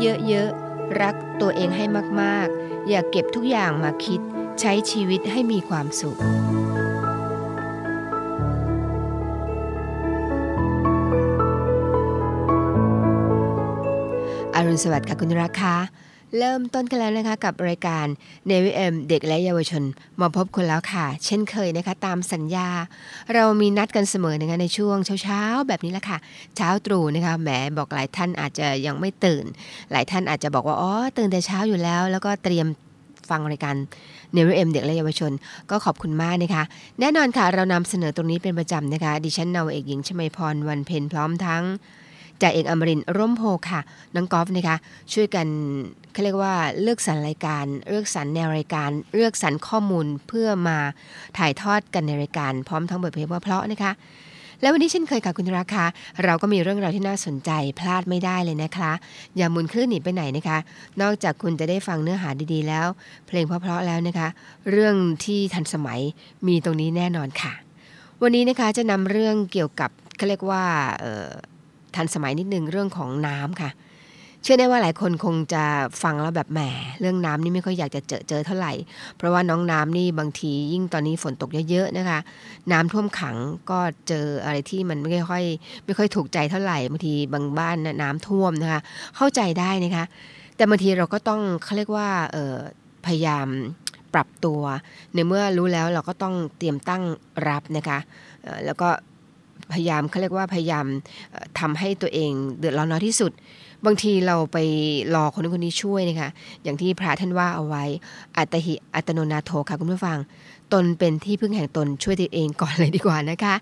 เยอะๆ รักตัวเองให้มากๆ อย่าเก็บทุกอย่างมาคิด ใช้ชีวิตให้มีความสุขอรุณสวัสดิ์ค่ะคุณราคา เริ่มต้นกันแล้วนะคะกับรายการเนวิเอ็มเด็กและเยาวชน มาพบคุณแล้วค่ะ เช่นเคยนะคะ ตามสัญญา เรามีนัดกันเสมอนะคะในช่วงเช้าๆ แบบนี้แหละค่ะ เช้าตรู่นะคะแหมบอกหลายท่านอาจจะยังไม่ตื่น หลายท่านอาจจะบอกว่าอ๋อตื่นแต่เช้าอยู่แล้ว แล้วก็เตรียมฟังรายการเนวิเอ็มเด็กและเยาวชน ก็ขอบคุณมากนะคะ แน่นอนค่ะเรานำเสนอตรงนี้เป็นประจำนะคะ ดิฉันนาวเอกหญิงชมาพรวันเพ็ญพร้อมทั้ง จ่าเอกอมรินร่มโพค่ะ น้องกอล์ฟนะคะ ช่วยกันเขาเรียกว่าเลือกสรรรายการ เลือกสรรแนวรายการ เลือกสรรข้อมูลเพื่อมาถ่ายทอดกันในรายการ พร้อมทั้งบทเพลงเพราะๆนะคะ แล้ววันนี้เช่นเคยค่ะคุณราคาเราก็มีเรื่องราวที่น่าสนใจพลาดไม่ได้เลยนะคะ อย่ามุนคลื่นหนีไปไหนนะคะ นอกจากคุณจะได้ฟังเนื้อหาดีๆ แล้ว เพลงเพราะๆแล้วนะคะ เรื่องที่ทันสมัยมีตรงนี้แน่นอนค่ะ วันนี้นะคะจะนำเรื่องเกี่ยวกับเขาเรียกว่าเออ ทันสมัยนิดนึงเรื่องของน้ำค่ะ เชื่อได้ว่าหลายคนคงจะฟังแล้วแบบแหมเรื่องน้ำนี่ไม่ค่อยอยากจะเจอเจอเท่าไหร่ เพราะว่าน้องน้ำนี่บางทียิ่งตอนนี้ฝนตกเยอะๆนะคะ น้ำท่วมขังก็เจออะไรที่มันไม่ค่อย ไม่ค่อยถูกใจเท่าไหร่บางทีบางบ้านน่ะน้ำท่วมนะคะ เข้าใจได้นะคะ แต่บางทีเราก็ต้องเขาเรียกว่าพยายามปรับตัว ในเมื่อรู้แล้วเราก็ต้องเตรียมตั้งรับนะคะแล้วก็ พยายามเขาเรียกว่าพยายามเอ่อทำให้ตัวเองเดือดร้อนน้อยที่สุด บางทีเราไปรอคนนู้นคนนี้ช่วยนะคะอย่างที่พระท่านว่าเอาไว้ อัตหิอัตโนนาโถค่ะคุณผู้ฟัง ตนเป็นที่พึ่งแห่งตนช่วยตัวเองก่อนเลยดีกว่านะคะ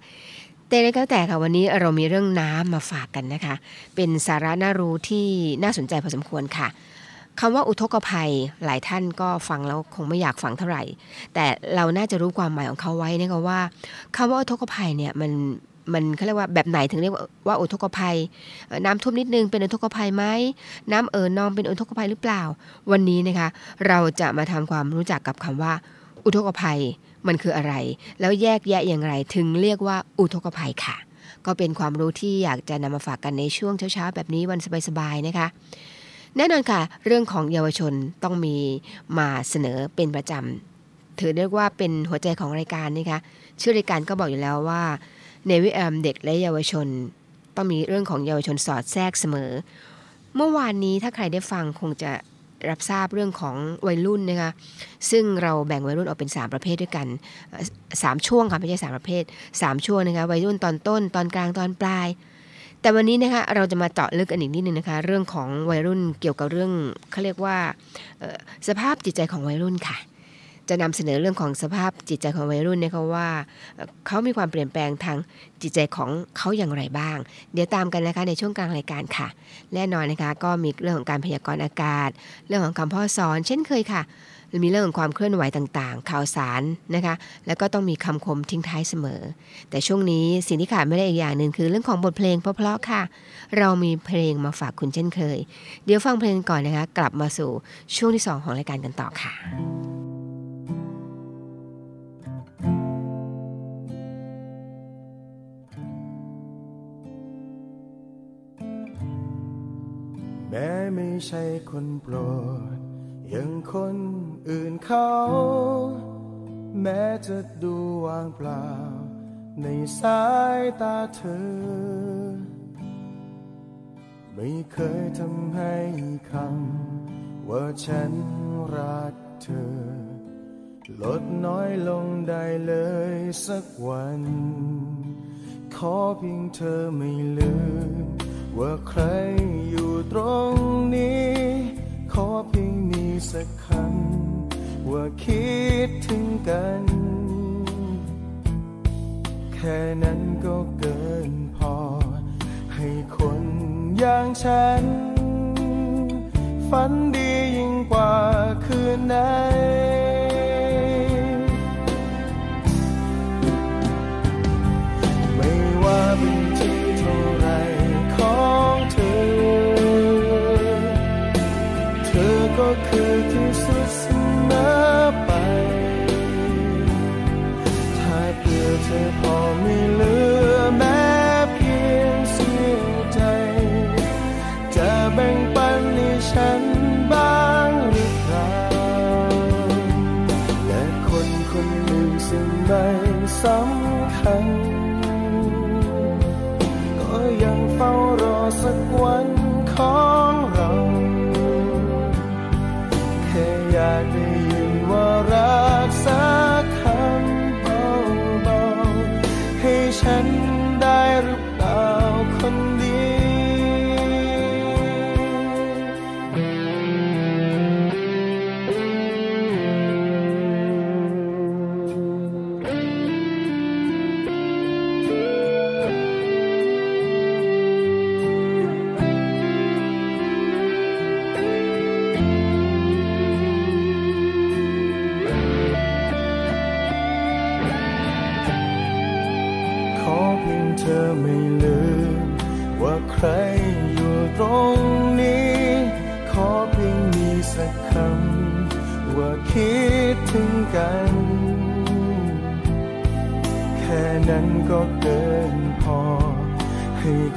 แต่แล้วก็แต่ค่ะวันนี้เรามีเรื่องน้ำมาฝากกันนะคะ เป็นสาระน่ารู้ที่น่าสนใจพอสมควรค่ะคำว่าอุทกภัยหลายท่านก็ฟังแล้วคงไม่อยากฟังเท่าไหร่ แต่เราน่าจะรู้ความหมายของเขาไว้นะคะว่าคำว่าอุทกภัยเนี่ยมัน มันเขาเรียกว่าแบบไหนถึงเรียกว่าว่าอุทกภัย น้ำท่วมนิดนึงเป็นอุทกภัยไหมน้ำเอ่อนองเป็นอุทกภัยหรือเปล่า วันนี้นะคะเราจะมาทำความรู้จักกับคำว่า อุทกภัยมันคืออะไร แล้วแยกแยะอย่างไรถึงเรียกว่าอุทกภัยค่ะ ก็เป็นความรู้ที่อยากจะนำมาฝากกันในช่วงเช้าๆแบบนี้วันสบายๆนะคะแน่นอนค่ะ เรื่องของเยาวชนต้องมีมาเสนอเป็นประจำถือเรียกว่าเป็นหัวใจของรายการนะคะชื่อรายการก็บอกอยู่แล้วว่า ในวิแอมเด็กและเยาวชน ต้องมีเรื่องของเยาวชนสอดแทรกเสมอ เมื่อวานนี้ถ้าใครได้ฟังคงจะรับทราบเรื่องของวัยรุ่นนะคะซึ่งเราแบ่งวัยรุ่นออกเป็น 3 ประเภทด้วยกันเอ่อสามช่วงค่ะไม่ใช่สามประเภท 3 ช่วงนะคะวัยรุ่นตอนต้นตอนกลางตอนปลาย แต่วันนี้นะคะเราจะมาเจาะลึกกันอีกนิดนึงนะคะเรื่องของวัยรุ่นเกี่ยวกับเรื่องเขาเรียกว่าสภาพจิตใจของวัยรุ่นค่ะ จะนำเสนอเรื่องของสภาพจิตใจของวัยรุ่นนะคะว่าเอ่อเขามีความเปลี่ยนแปลงทางจิตใจของเขาอย่างไรบ้าง เดี๋ยวตามกันนะคะในช่วงกลางรายการค่ะ แน่นอนนะคะก็มีเรื่องของการพยากรณ์อากาศ เรื่องของคำพ่อสอน เช่นเคยค่ะมีเรื่องของความเคลื่อนไหวต่างๆ ข่าวสารนะคะ แล้วก็ต้องมีคำคมทิ้งท้ายเสมอ แต่ช่วงนี้สิ่งที่ขาดไม่ได้อีกอย่างหนึ่งคือเรื่องของบทเพลงเพราะๆค่ะ เรามีเพลงมาฝากคุณเช่นเคย เดี๋ยวฟังเพลงก่อนนะคะ กลับมาสู่ช่วงที่สองของรายการกันต่อค่ะ ม้ไม่ใช่คนโปรดย่างคนอื่นเขา แม้จะดูวางเปล่า ในสายตาเธอ ไม่เคยทำให้คำว่าฉันรักเธอ ลดน้อยลงได้เลยสักวัน ขอเพียงเธอไม่ลืม ว่าใครอยู่ตรงนี้ ขอเพียงมีสักคำว่าคิดถึงกัน แค่นั้นก็เกินพอ ให้คนอย่างฉัน ฝันดียิ่งกว่าคืนไหน ส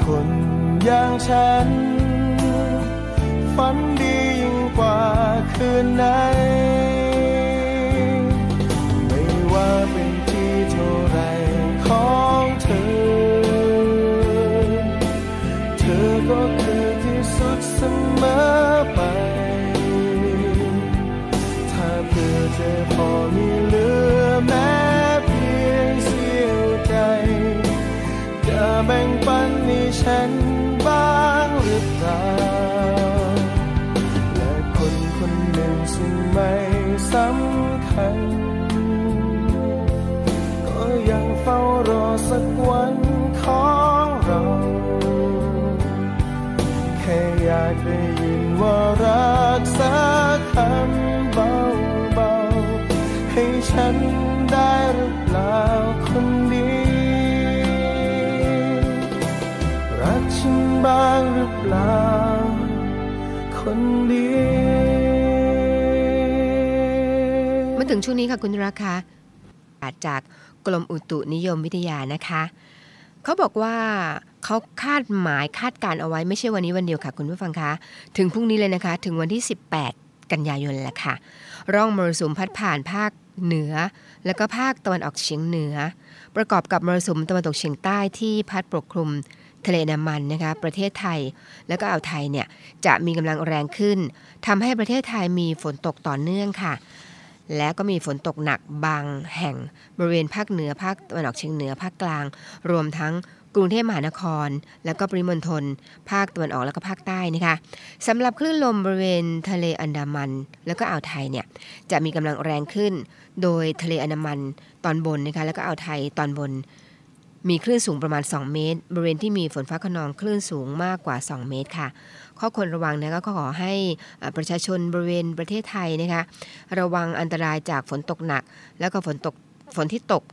คนอย่างฉัน ฝันดียิ่งกว่าคืนไหน ฉันบ้างหรือเปล่า ช่วงนี้ค่ะคุณราคาจากกรมอุตุนิยมวิทยานะคะ เขาบอกว่าเขาคาดหมายคาดการเอาไว้ไม่ใช่วันนี้วันเดียวค่ะ คุณผู้ฟังคะถึงพรุ่งนี้เลยนะคะ ถึงวันที่ 18 กันยายนแหละค่ะ ร่องมรสุมพัดผ่านภาคเหนือ แล้วก็ภาคตะวันออกเฉียงเหนือ ประกอบกับมรสุมตะวันตกเฉียงใต้ที่พัดปกคลุมทะเลน้ำมันนะคะประเทศไทยแล้วก็อ่าวไทยเนี่ยจะมีกำลังแรงขึ้นทำให้ประเทศไทยมีฝนตกต่อเนื่องค่ะ และก็มีฝนตกหนักบางแห่งบริเวณภาคเหนือภาคตะวันออกเฉียงเหนือภาคกลาง รวมทั้งกรุงเทพมหานคร แล้วก็ปริมณฑลภาคตะวันออกแล้วก็ภาคใต้นะคะสำหรับคลื่นลมบริเวณทะเลอันดามัน แล้วก็อ่าวไทยเนี่ยจะมีกำลังแรงขึ้น โดยทะเลอันดามันตอนบนนะคะแล้วก็อ่าวไทยตอนบน มีคลื่นสูงประมาณ 2 เมตร บริเวณที่มีฝนฟ้าขนองคลื่นสูงมากกว่า 2 เมตรค่ะ ข้อควรระวังนะคะก็ขอให้ประชาชนบริเวณประเทศไทยนะคะระวังอันตรายจากฝนตกหนัก แล้วก็ฝนตกฝนที่ตก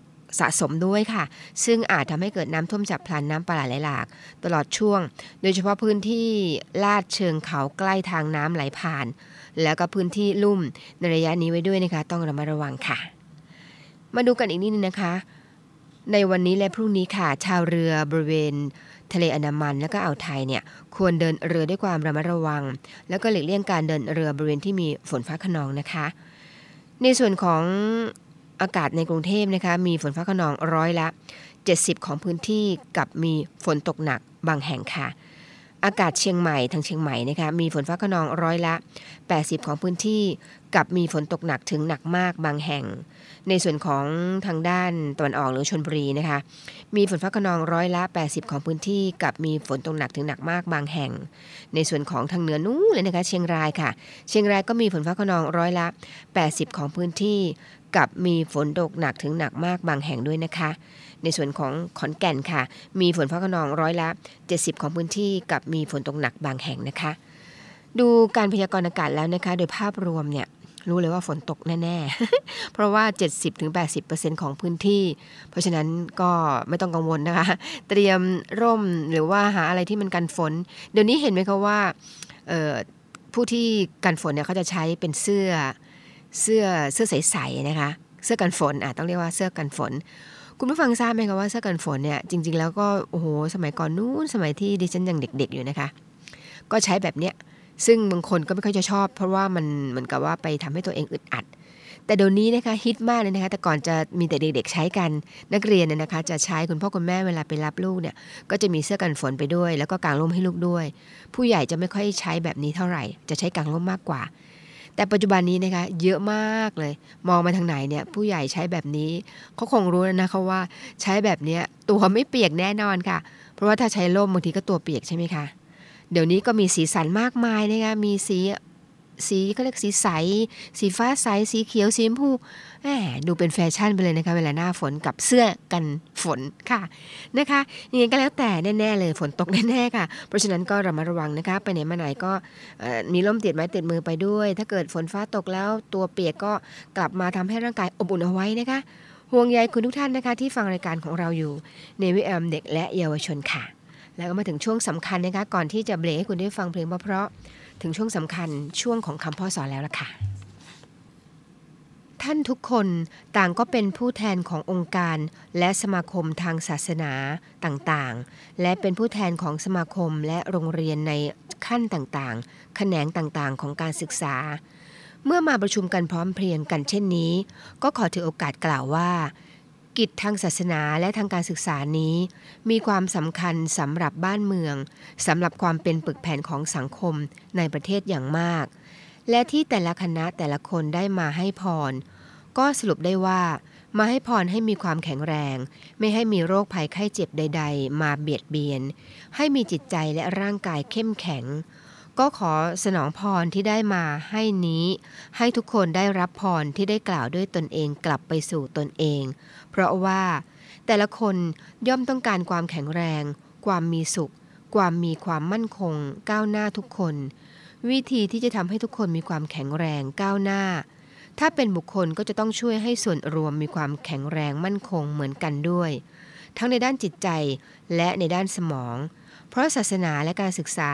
สะสมด้วยค่ะ ซึ่งอาจทำให้เกิดน้ำท่วมฉับพลันน้ำป่าไหลหลาก ตลอดช่วง โดยเฉพาะพื้นที่ลาดเชิงเขาใกล้ทางน้ำไหลผ่าน แล้วก็พื้นที่ลุ่มในระยะนี้ไว้ด้วยนะคะ ต้องระมัดระวังค่ะ มาดูกันอีกนิดนึงนะคะ ในวันนี้และพรุ่งนี้ค่ะ ชาวเรือบริเวณ ทะเลอันดามันและก็อ่าวไทยเนี่ยควรเดินเรือด้วยความระมัดระวัง แล้วก็หลีกเลี่ยงการเดินเรือบริเวณที่มีฝนฟ้าขนองนะคะ ในส่วนของอากาศในกรุงเทพนะคะมีฝนฟ้าขนองร้อยละ 70 ของพื้นที่กับมีฝนตกหนักบางแห่งค่ะ อากาศเชียงใหม่ทางเชียงใหม่นะคะมีฝนฟ้าขนองร้อยละ 80 ของพื้นที่กับมีฝนตกหนักถึงหนักมากบางแห่ง ในส่วนของทางด้านตะวันออกหรือชนบุรีนะคะ มีฝนฟ้าขนองร้อยละ 80 ของพื้นที่กับมีฝนตกหนักถึงหนักมากบางแห่ง ในส่วนของทางเหนือนู้นเลยนะคะเชียงรายค่ะ เชียงรายก็มีฝนฟ้าขนองร้อยละ 80 ของพื้นที่กับมีฝนตกหนักถึงหนักมากบางแห่งด้วยนะคะ ในส่วนของขอนแก่นค่ะ มีฝนฟ้าขนองร้อยละ 70 ของพื้นที่กับมีฝนตกหนักบางแห่งนะคะ ดูการพยากรณ์อากาศแล้วนะคะ โดยภาพรวมเนี่ย รู้เลยว่าฝนตกแน่ๆ เพราะว่า 70-80%ของพื้นที่ เพราะฉะนั้นก็ไม่ต้องกังวลนะคะ เตรียมร่มหรือว่าหาอะไรที่มันกันฝน เดี๋ยวนี้เห็นไหมคะว่าผู้ที่กันฝนเนี่ยเขาจะใช้เป็นเสื้อเสื้อเสื้อใสๆนะคะ เสื้อกันฝนอะต้องเรียกว่าเสื้อกันฝนคุณผู้ฟังทราบไหมคะว่าเสื้อกันฝนเนี่ยจริง ๆ แล้วก็โอ้โหสมัยก่อนนู้นสมัยที่ดิฉันยังเด็ก ๆ อยู่นะคะ ก็ใช้แบบเนี้ย ซึ่งบางคนก็ไม่ค่อยจะชอบ เพราะว่ามันเหมือนกับว่าไปทำให้ตัวเองอึดอัด แต่เดี๋ยวนี้นะคะฮิตมากเลยนะคะ แต่ก่อนจะมีแต่เด็กๆใช้กันนักเรียนเนี่ยนะคะ จะใช้คุณพ่อคุณแม่เวลาไปรับลูกเนี่ย ก็จะมีเสื้อกันฝนไปด้วย แล้วก็กางร่มให้ลูกด้วย ผู้ใหญ่จะไม่ค่อยใช้แบบนี้เท่าไหร่ จะใช้กางร่มมากกว่า แต่ปัจจุบันนี้นะคะ เยอะมากเลย มองมาทางไหนเนี่ย ผู้ใหญ่ใช้แบบนี้เขาคงรู้แล้วนะคะว่าใช้แบบเนี้ยตัวไม่เปียกแน่นอนค่ะ เพราะว่าถ้าใช้ร่มบางทีก็ตัวเปียกใช่ไหมคะ เดี๋ยวนี้ก็มีสีสันมากมายนะคะมีสีสีเขาเรียกสีใส สีฟ้าใส สีเขียวสีชมพูแหมดูเป็นแฟชั่นไปเลยนะคะ เวลาหน้าฝนกับเสื้อกันฝนค่ะนะคะยังไงก็แล้วแต่แน่ๆเลยฝนตกแน่ๆค่ะ เพราะฉะนั้นก็ระมัดระวังนะคะ ไปไหนมาไหนก็มีร่มติดไม้ติดมือไปด้วย ถ้าเกิดฝนฟ้าตกแล้วตัวเปียกก็กลับมาทำให้ร่างกายอบอุ่นเอาไว้นะคะ ห่วงใยคุณทุกท่านนะคะ ที่ฟังรายการของเราอยู่ในวิแอมเด็กและเยาวชนค่ะ แล้วก็มาถึงช่วงสำคัญนะคะก่อนที่จะเบรกให้คุณได้ฟังเพลงเพราะๆถึงช่วงสำคัญช่วงของคำพ่อสอนแล้วล่ะค่ะ ท่านทุกคนต่างก็เป็นผู้แทนขององค์การและสมาคมทางศาสนาต่างๆ และเป็นผู้แทนของสมาคมและโรงเรียนในขั้นต่างๆ แขนงต่างๆ ของการศึกษา เมื่อมาประชุมกันพร้อมเพรียงกันเช่นนี้ ก็ขอถือโอกาสกล่าวว่า กิจทางศาสนาและทางการศึกษานี้ มีความสำคัญสำหรับบ้านเมืองสำหรับความเป็นปึกแผ่นของสังคมในประเทศอย่างมาก และที่แต่ละคณะแต่ละคนได้มาให้พร ก็สรุปได้ว่า มาให้พรให้มีความแข็งแรง ไม่ให้มีโรคภัยไข้เจ็บใด ๆ มาเบียดเบียน ให้มีจิตใจและร่างกายเข้มแข็ง ก็ขอสนองพรที่ได้มาให้นี้ ให้ทุกคนได้รับพรที่ได้กล่าวด้วยตนเองกลับไปสู่ตนเอง เพราะว่า แต่ละคนย่อมต้องการความแข็งแรง ความมีสุข ความมีความมั่นคง ก้าวหน้าทุกคน วิธีที่จะทำให้ทุกคนมีความแข็งแรงก้าวหน้า ถ้าเป็นบุคคลก็จะต้องช่วยให้ส่วนรวมมีความแข็งแรงมั่นคงเหมือนกันด้วย ทั้งในด้านจิตใจและในด้านสมอง เพราะศาสนาและการศึกษา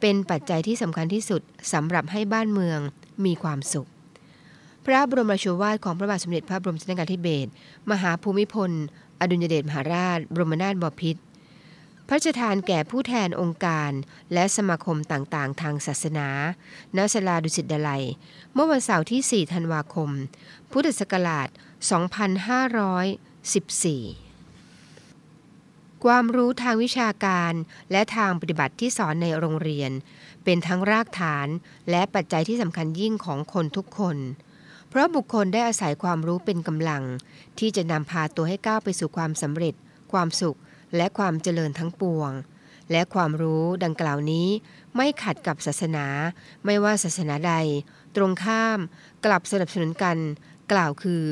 เป็นปัจจัยที่สำคัญที่สุดสำหรับให้บ้านเมืองมีความสุข พระบรมราชวาทของพระบาทสมเด็จพระบรมชนกาธิเบศรมหาภูมิพล อดุลยเดชมหาราช บรมนาถบพิตรพระราชทานแก่ผู้แทนองค์การ และสมาคมต่างๆ ทางศาสนาณศาลาดุสิตดลัย เมื่อวันเสาร์ที่ 4 ธันวาคม พุทธศักราช 2514 ความรู้ทางวิชาการและทางปฏิบัติที่สอนในโรงเรียน เป็นทั้งรากฐานและปัจจัยที่สำคัญยิ่งของคนทุกคน เพราะบุคคลได้อาศัยความรู้เป็นกำลัง ที่จะนำพาตัวให้ก้าวไปสู่ความสำเร็จ ความสุข และความเจริญทั้งปวง และความรู้ดังกล่าวนี้ ไม่ขัดกับศาสนา ไม่ว่าศาสนาใด ตรงข้าม กลับสนับสนุนกัน กล่าวคือ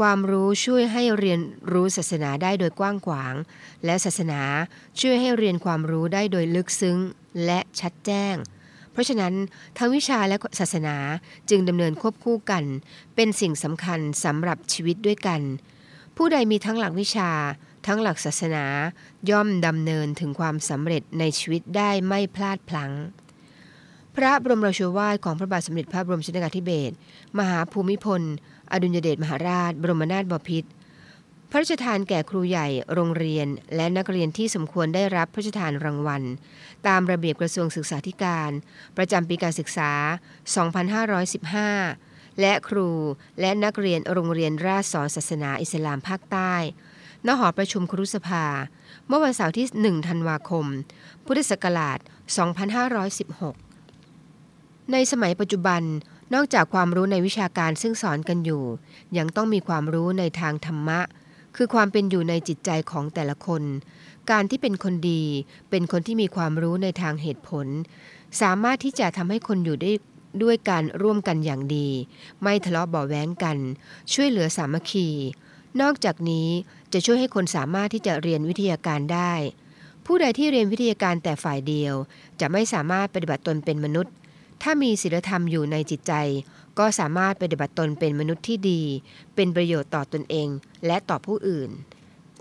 ความรู้ช่วยให้เรียนรู้ศาสนาได้โดยกว้างขวาง และศาสนาช่วยให้เรียนความรู้ได้โดยลึกซึ้งและชัดแจ้ง เพราะฉะนั้นทั้งวิชาและศาสนาจึงดำเนินควบคู่กัน เป็นสิ่งสำคัญสำหรับชีวิตด้วยกัน ผู้ใดมีทั้งหลักวิชา ทั้งหลักศาสนา ย่อมดำเนินถึงความสำเร็จในชีวิตได้ไม่พลาดพลั้งพระบรมราชวาทของพระบาทสมเด็จพระบรมชนกาธิเบศรมหาภูมิพล อดุลยเดชมหาราช บรมนาถบพิตรพระราชทานแก่ครูใหญ่โรงเรียน และนักเรียนที่สมควรได้รับพระราชทานรางวัล ตามระเบียบกระทรวงศึกษาธิการ ประจำปีการศึกษา 2515 และครูและนักเรียนโรงเรียนราชสอนศาสนาอิสลามภาคใต้ณหอประชุมครุสภา เมื่อวันเสาร์ที่ 1 ธันวาคม พุทธศักราช 2516 ในสมัยปัจจุบัน นอกจากความรู้ในวิชาการซึ่งสอนกันอยู่ ยังต้องมีความรู้ในทางธรรมะ คือความเป็นอยู่ในจิตใจของแต่ละคน การที่เป็นคนดี เป็นคนที่มีความรู้ในทางเหตุผล สามารถที่จะทำให้คนอยู่ได้ด้วยการร่วมกันอย่างดี ไม่ทะเลาะเบาะแว้งกัน ช่วยเหลือสามัคคี นอกจากนี้จะช่วยให้คนสามารถที่จะเรียนวิทยาการได้ ผู้ใดที่เรียนวิทยาการแต่ฝ่ายเดียว จะไม่สามารถปฏิบัติตนเป็นมนุษย์ ถ้ามีศีลธรรมอยู่ในจิตใจ ก็สามารถปฏิบัติตนเป็นมนุษย์ที่ดี เป็นประโยชน์ต่อตนเองและต่อผู้อื่น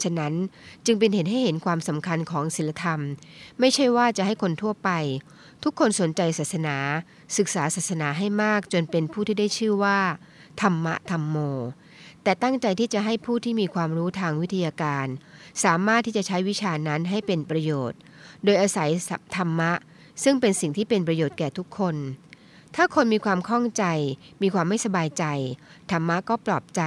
ฉะนั้นจึงเป็นเห็นให้เห็นความสำคัญของศีลธรรม ไม่ใช่ว่าจะให้คนทั่วไป ทุกคนสนใจศาสนา ศึกษาศาสนาให้มากจนเป็นผู้ที่ได้ชื่อว่า ธรรมะธรรมโม แต่ตั้งใจที่จะให้ผู้ที่มีความรู้ทางวิทยาการ สามารถที่จะใช้วิชานั้นให้เป็นประโยชน์ โดยอาศัยธรรมะ ซึ่งเป็นสิ่งที่เป็นประโยชน์แก่ทุกคน ถ้าคนมีความข้องใจ มีความไม่สบายใจ ธรรมะก็ปลอบใจ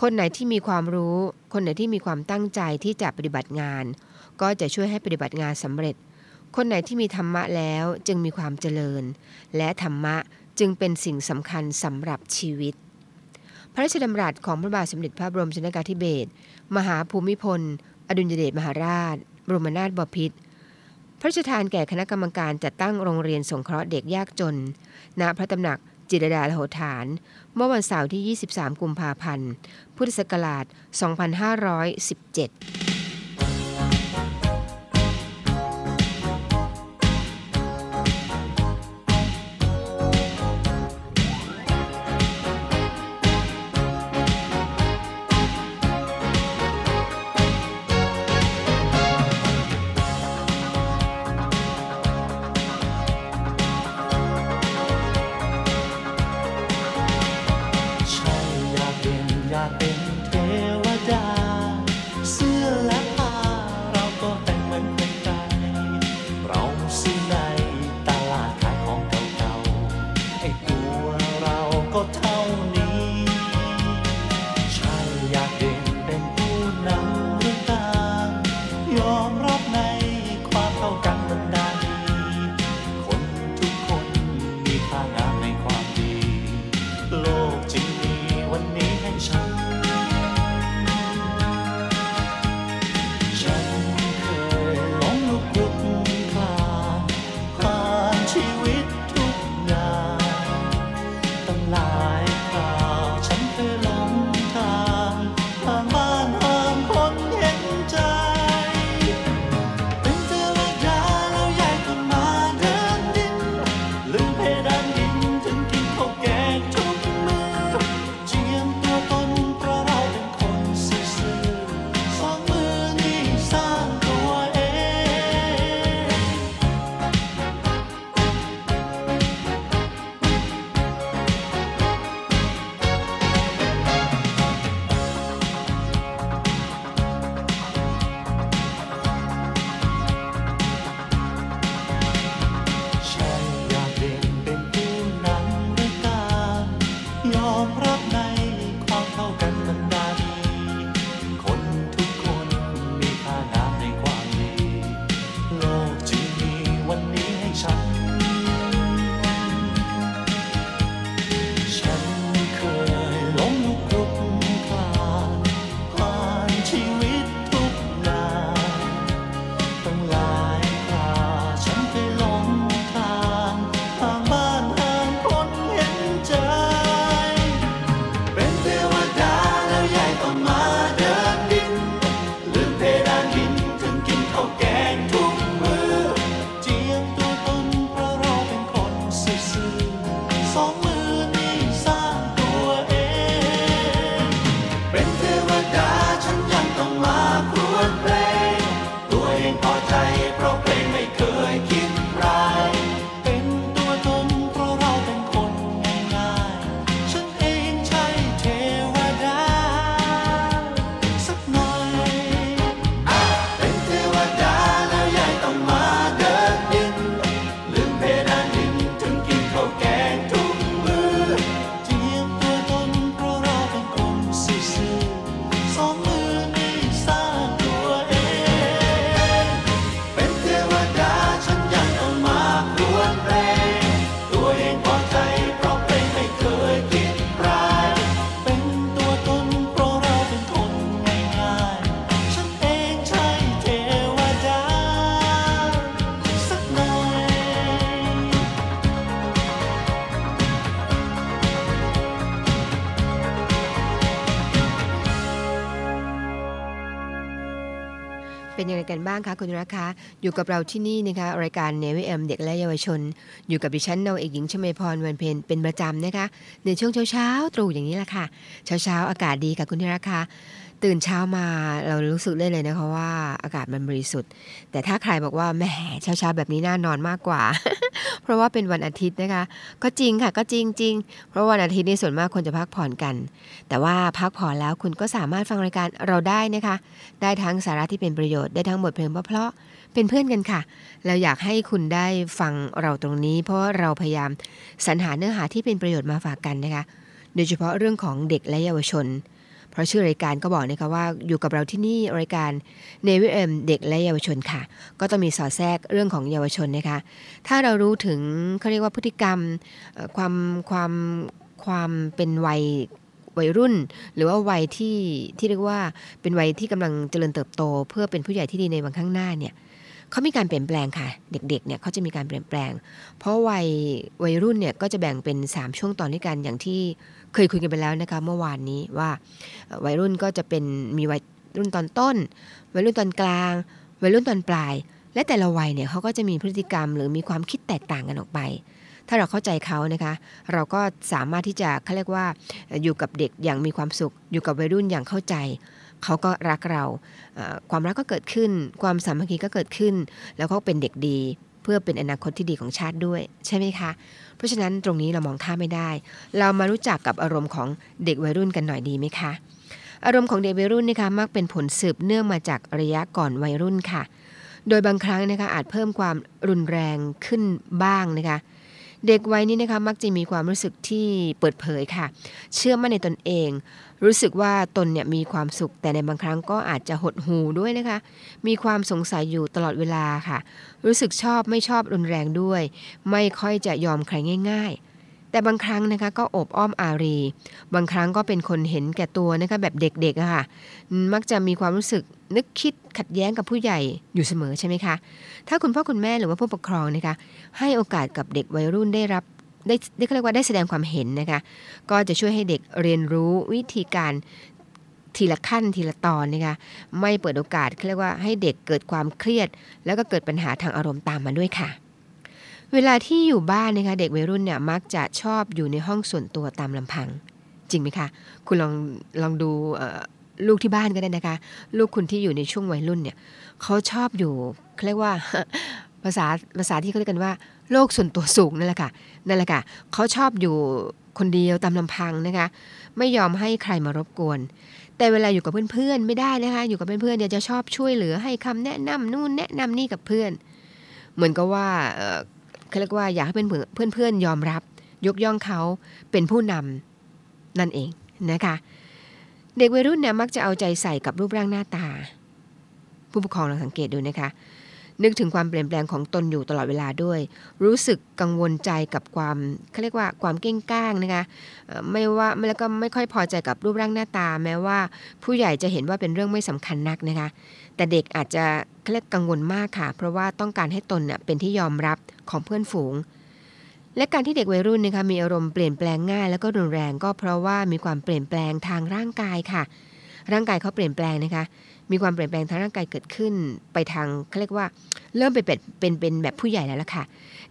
คนไหนที่มีความรู้ คนไหนที่มีความตั้งใจที่จะปฏิบัติงาน ก็จะช่วยให้ปฏิบัติงานสำเร็จ คนไหนที่มีธรรมะแล้วจึงมีความเจริญ และธรรมะจึงเป็นสิ่งสำคัญสำหรับชีวิต พระราชดำรัสของพระบาทสมเด็จพระบรมชนกาธิเบศร มหาภูมิพล อดุลยเดชมหาราช บรมนาถบพิตร พระราชทานแก่คณะกรรมการจัดตั้งโรงเรียนสงเคราะห์เด็กยากจน ณ พระตำหนักจิรดาลโหฐาน เมื่อวันเสาร์ที่ 23 กุมภาพันธ์ พุทธศักราช 2517างคะคุณรักคะอยู่กับเราที่นี่นะคะรายการเนวิเอมเด็กและเยาวชน อยู่กับดิฉันนาวเอกหญิงชมาพรวันเพนเป็นประจำนะคะในช่วงเช้าๆตรู่อย่างนี้แหละค่ะเช้าๆอากาศดีค่ะคุณรักคะ ตื่นเช้ามาเรารู้สึกได้เลยนะคะว่าอากาศมันบริสุทธิ์ แต่ถ้าใครบอกว่าแหมเช้าๆแบบนี้น่านอนมากกว่า เพราะว่าเป็นวันอาทิตย์นะคะ ก็จริงค่ะก็จริงจริงเพราะวันอาทิตย์นี่ส่วนมากคนจะพักผ่อนกัน แต่ว่าพักผ่อนแล้วคุณก็สามารถฟังรายการเราได้นะคะ ได้ทั้งสาระที่เป็นประโยชน์ได้ทั้งบทเพลงเพราะเป็นเพื่อนกันค่ะ เราอยากให้คุณได้ฟังเราตรงนี้ เพราะว่าเราพยายามสรรหาเนื้อหาที่เป็นประโยชน์มาฝากกันนะคะ โดยเฉพาะเรื่องของเด็กและเยาวชน เพราะชื่อรายการก็บอกนะคะว่าอยู่กับเราที่นี่รายการเนวิเอ็มเด็กและเยาวชนค่ะ ก็ต้องมีสอดแทรกเรื่องของเยาวชนนะคะ ถ้าเรารู้ถึงเขาเรียกว่าพฤติกรรมความความความเป็นวัยวัยรุ่น หรือว่าวัยที่ที่เรียกว่าเป็นวัยที่กำลังเจริญเติบโต เพื่อเป็นผู้ใหญ่ที่ดีในวันข้างหน้าเนี่ย เขามีการเปลี่ยนแปลงค่ะ เด็กๆเนี่ยเขาจะมีการเปลี่ยนแปลง เพราะวัยวัยรุ่นเนี่ยก็จะแบ่งเป็น 3 ช่วงตอนด้วยกันอย่างที่เคยคุยกันไปแล้วนะคะเมื่อวานนี้ว่าวัยรุ่นก็จะเป็นมีวัยรุ่นตอนต้น วัยรุ่นตอนกลาง วัยรุ่นตอนปลาย และแต่ละวัยเนี่ยเขาก็จะมีพฤติกรรมหรือมีความคิดแตกต่างกันออกไป ถ้าเราเข้าใจเขานะคะ เราก็สามารถที่จะเขาเรียกว่าเอ่ออยู่กับเด็กอย่างมีความสุข อยู่กับวัยรุ่นอย่างเข้าใจ เขาก็รักเรา ความรักก็เกิดขึ้น ความสามัคคีก็เกิดขึ้น แล้วก็เป็นเด็กดี เพื่อเป็นอนาคตที่ดีของชาติด้วย ใช่ไหมคะ เพราะฉะนั้นตรงนี้เรามองข้ามไม่ได้ เรามารู้จักกับอารมณ์ของเด็กวัยรุ่นกันหน่อยดีไหมคะ อารมณ์ของเด็กวัยรุ่นนะคะมักเป็นผลสืบเนื่องมาจากระยะก่อนวัยรุ่นค่ะ โดยบางครั้งนะคะอาจเพิ่มความรุนแรงขึ้นบ้างนะคะเด็กวัยนี้นะคะมักจะมีความรู้สึกที่เปิดเผยค่ะ เชื่อมั่นในตนเอง รู้สึกว่าตนเนี่ยมีความสุขแต่ในบางครั้งก็อาจจะหดหูด้วยนะคะ มีความสงสัยอยู่ตลอดเวลาค่ะ รู้สึกชอบไม่ชอบรุนแรงด้วย ไม่ค่อยจะยอมใครง่าย ๆ แต่บางครั้งนะคะก็อบอ้อมอารี บางครั้งก็เป็นคนเห็นแก่ตัวนะคะแบบเด็กๆอะค่ะ มักจะมีความรู้สึกนึกคิดขัดแย้งกับผู้ใหญ่อยู่เสมอใช่ไหมคะ ถ้าคุณพ่อคุณแม่หรือว่าผู้ปกครองนะคะให้โอกาสกับเด็กวัยรุ่นได้รับ ได้ได้เขาเรียกว่าได้แสดงความเห็นนะคะก็จะช่วยให้เด็กเรียนรู้วิธีการทีละขั้นทีละตอนนะคะไม่เปิดโอกาสเขาเรียกว่าให้เด็กเกิดความเครียด แล้วก็เกิดปัญหาทางอารมณ์ตามมาด้วยค่ะ เวลาที่อยู่บ้านนะคะเด็กวัยรุ่นเนี่ยมักจะชอบอยู่ในห้องส่วนตัวตามลำพัง จริงไหมคะ คุณลองลองดูลูกที่บ้านก็ได้นะคะ ลูกคุณที่อยู่ในช่วงวัยรุ่นเนี่ยเขาชอบอยู่เขาเรียกว่า ภาษาภาษาที่เขาเรียกกันว่าโลกส่วนตัวสูงนั่นแหละค่ะนั่นแหละค่ะเขาชอบอยู่คนเดียวตามลำพังนะคะ ไม่ยอมให้ใครมารบกวน แต่เวลาอยู่กับเพื่อนๆไม่ได้นะคะ อยู่กับเพื่อนๆเนี่ยจะชอบช่วยเหลือให้คำแนะนำนู่นแนะนำนี่กับเพื่อน เหมือนกับว่าเขาเรียกว่าอยากให้เพื่อนๆเพื่อนๆยอมรับ ยกย่องเขาเป็นผู้นำนั่นเองนะคะเด็กวัยรุ่นเนี่ยมักจะเอาใจใส่กับรูปร่างหน้าตา ผู้ปกครองลองสังเกตดูนะคะ นึกถึงความเปลี่ยนแปลงของตนอยู่ตลอดเวลาด้วย รู้สึกกังวลใจกับความเขาเรียกว่าความเก้งก้างนะคะไม่ว่าแล้วก็ไม่ค่อยพอใจกับรูปร่างหน้าตา แม้ว่าผู้ใหญ่จะเห็นว่าเป็นเรื่องไม่สำคัญนักนะคะ แต่เด็กอาจจะเขาเรียกกังวลมากค่ะ เพราะว่าต้องการให้ตนเป็นที่ยอมรับของเพื่อนฝูง และการที่เด็กวัยรุ่นนะคะมีอารมณ์เปลี่ยนแปลงง่าย แล้วก็รุนแรงก็เพราะว่ามีความเปลี่ยนแปลงทางร่างกายค่ะ ร่างกายเขาเปลี่ยนแปลงนะคะ มีความเปลี่ยนแปลงทางร่างกายเกิดขึ้นไปทางเขาเรียกว่า เริ่มไปเป็นเป็นเป็นแบบผู้ใหญ่แล้วล่ะค่ะ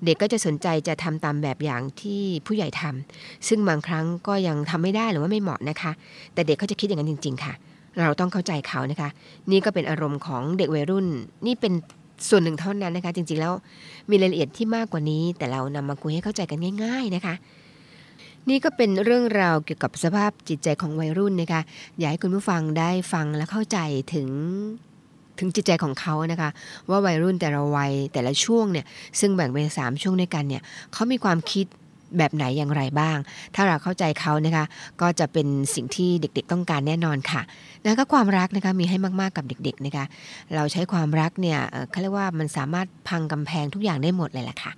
เด็กก็จะสนใจจะทำตามแบบอย่างที่ผู้ใหญ่ทำซึ่งบางครั้งก็ยังทำไม่ได้หรือว่าไม่เหมาะนะคะ แต่เด็กเขาจะคิดอย่างนั้นจริง ๆ ค่ะ เราต้องเข้าใจเขานะคะ นี่ก็เป็นอารมณ์ของเด็กวัยรุ่น นี่เป็นส่วนหนึ่งเท่านั้นนะคะ จริงๆแล้วมีรายละเอียดที่มากกว่านี้ แต่เรานำมาคุยให้เข้าใจกันง่าย ๆ นะคะ นี่ก็เป็นเรื่องราวเกี่ยวกับสภาพจิตใจของวัยรุ่นนะคะ อยากให้คุณผู้ฟังได้ฟังและเข้าใจถึงถึงจิตใจของเขานะคะ ว่าวัยรุ่นแต่ละวัยแต่ละช่วงเนี่ยซึ่งแบ่งเป็นสามช่วงด้วยกันเนี่ยเขามีความคิด แบบไหนอย่างไรบ้าง ถ้าเราเข้าใจเขานะคะ ก็จะเป็นสิ่งที่เด็กๆต้องการแน่นอนค่ะแล้วก็ความรักนะคะมีให้มากๆกับเด็กๆนะคะ เราใช้ความรักเนี่ยเอ่อเขาเรียกว่ามันสามารถพังกำแพงทุกอย่างได้หมดเลยแหละค่ะ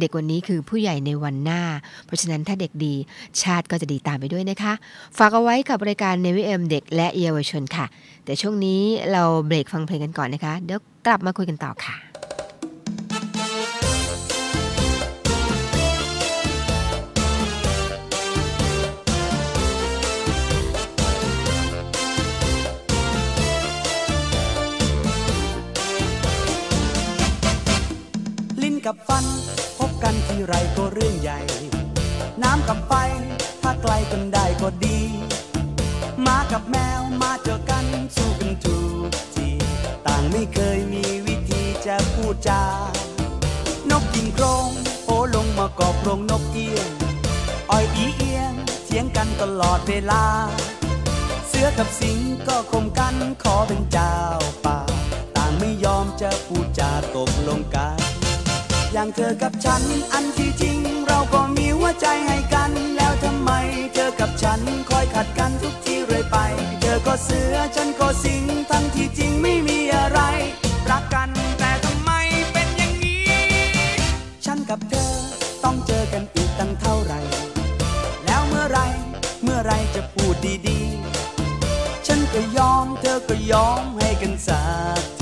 เด็กวันนี้คือผู้ใหญ่ในวันหน้า เพราะฉะนั้นถ้าเด็กดีชาติก็จะดีตามไปด้วยนะคะ ฝากเอาไว้กับรายการเนวิเอ็มเด็กและเยาวชนค่ะ แต่ช่วงนี้เราเบรกฟังเพลงกันก่อนนะคะ เดี๋ยวกลับมาคุยกันต่อค่ะ กับฟัน พบกันที่ไรก็เรื่องใหญ่ น้ำกับไฟ ถ้าไกลกันได้ก็ดีหมากับแมวมาเจอกันสู้กันถูกทีต่างไม่เคยมีวิธีจะพูดจานกกินโครงโอกรงนกเอี้ยงอ้อยอีเอียงเถียงกันตลอดเวลา เสือกับสิงก็คมกันขอเป็นเจ้าป่า ต่างไม่ยอมจะพูดจาตกลงกัน อย่างเธอกับฉัน อันที่จริง เราก็มีหัวใจให้กัน แล้วทำไม เธอกับฉันคอยขัดกันทุกทีเรื่อยไป เธอก็เสือฉันก็สิงทั้งที่จริงไม่มีอะไร รักกันแต่ทำไมเป็นอย่างนี้ ฉันกับเธอต้องเจอกันอีกตั้งเท่าไหร่ แล้วเมื่อไรเมื่อไรจะพูดดีๆ ฉันก็ยอมเธอก็ยอมให้กันสักที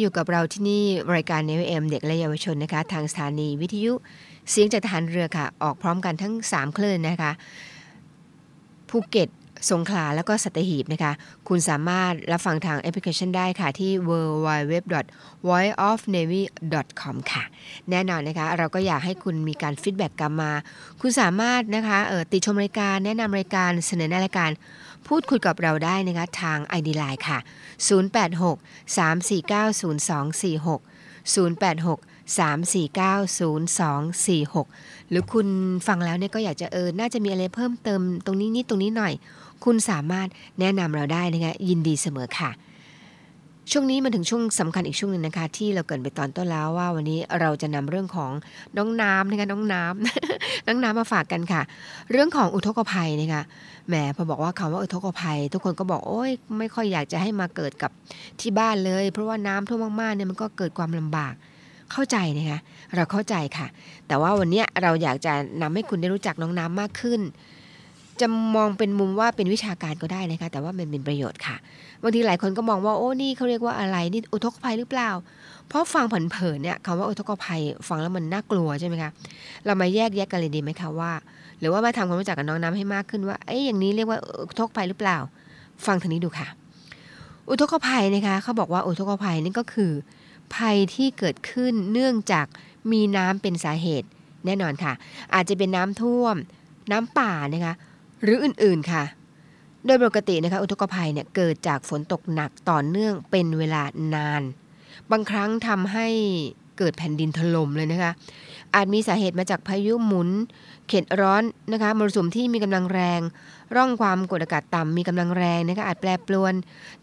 อยู่กับเราที่นี่รายการเนวเอ็มเด็กและเยาวชนนะคะ ทางสถานีวิทยุเสียงจากทหารเรือค่ะ ออกพร้อมกันทั้ง 3 คลื่นนะคะภูเก็ตสงขลาแล้วก็สัตหีบนะคะ คุณสามารถรับฟังทางแอปพลิเคชันได้ค่ะ ที่ www.voiceofnavy.com ค่ะ แน่นอนนะคะ เราก็อยากให้คุณมีการ feedback กลับมา คุณสามารถนะคะออติชมรายการแนะนำรายการเสนอแนะรายการ พูดคุยกับเราได้นะคะทาง ID Line ค่ะ 086 349 0246 086 349 0246 หรือคุณฟังแล้วเนี่ยก็อยากจะเออ น่าจะมีอะไรเพิ่มเติมตรงนี้นิดตรงนี้หน่อย คุณสามารถแนะนำเราได้นะคะยินดีเสมอค่ะ ช่วงนี้มาถึงช่วงสำคัญอีกช่วงหนึ่งนะคะ ที่เราเกินไปตอนต้นแล้วว่าวันนี้เราจะนำเรื่องของน้องน้ำนะคะน้องน้ำน้องน้ำมาฝากกันค่ะ เรื่องของอุทกภัยนะคะแหมพอบอกว่าคำว่าอุทกภัย ทุกคนก็บอกโอ้ยไม่ค่อยอยากจะให้มาเกิดกับที่บ้านเลย เพราะว่าน้ำท่วมมากๆเนี่ยมันก็เกิดความลำบากเข้าใจนะคะเราเข้าใจค่ะ แต่ว่าวันนี้เราอยากจะนำให้คุณได้รู้จักน้องน้ำมากขึ้น จะมองเป็นมุมว่าเป็นวิชาการก็ได้นะคะแต่ว่ามันเป็นประโยชน์ค่ะบางทีหลายคนก็มองว่าโอ้นี่เขาเรียกว่าอะไรนี่อุทกภัยหรือเปล่า เพราะฟังเผินๆเนี่ยคำว่าอุทกภัยฟังแล้วมันน่ากลัวใช่ไหมคะเรามาแยกแยกกันเลยดีไหมคะว่า หรือว่ามาทำความรู้จักกับน้องน้ำให้มากขึ้นว่าเอ้ยอย่างนี้เรียกว่าอุทกภัยหรือเปล่า ฟังทางนี้ดูค่ะ อุทกภัยนะคะเขาบอกว่าอุทกภัยนี่ก็คือ ภัยที่เกิดขึ้นเนื่องจากมีน้ำเป็นสาเหตุแน่นอนค่ะ อาจจะเป็นน้ำท่วม น้ำป่านะคะ หรืออื่นๆค่ะ โดยปกตินะคะอุทกภัยเนี่ยเกิดจากฝนตกหนักต่อเนื่องเป็นเวลานาน บางครั้งทำให้เกิดแผ่นดินถล่มเลยนะคะ อาจมีสาเหตุมาจากพายุหมุน เขตร้อนนะคะมรสุมที่มีกำลังแรง ร่องความกดอากาศต่ำมีกำลังแรงนะคะอาจแปรปรวน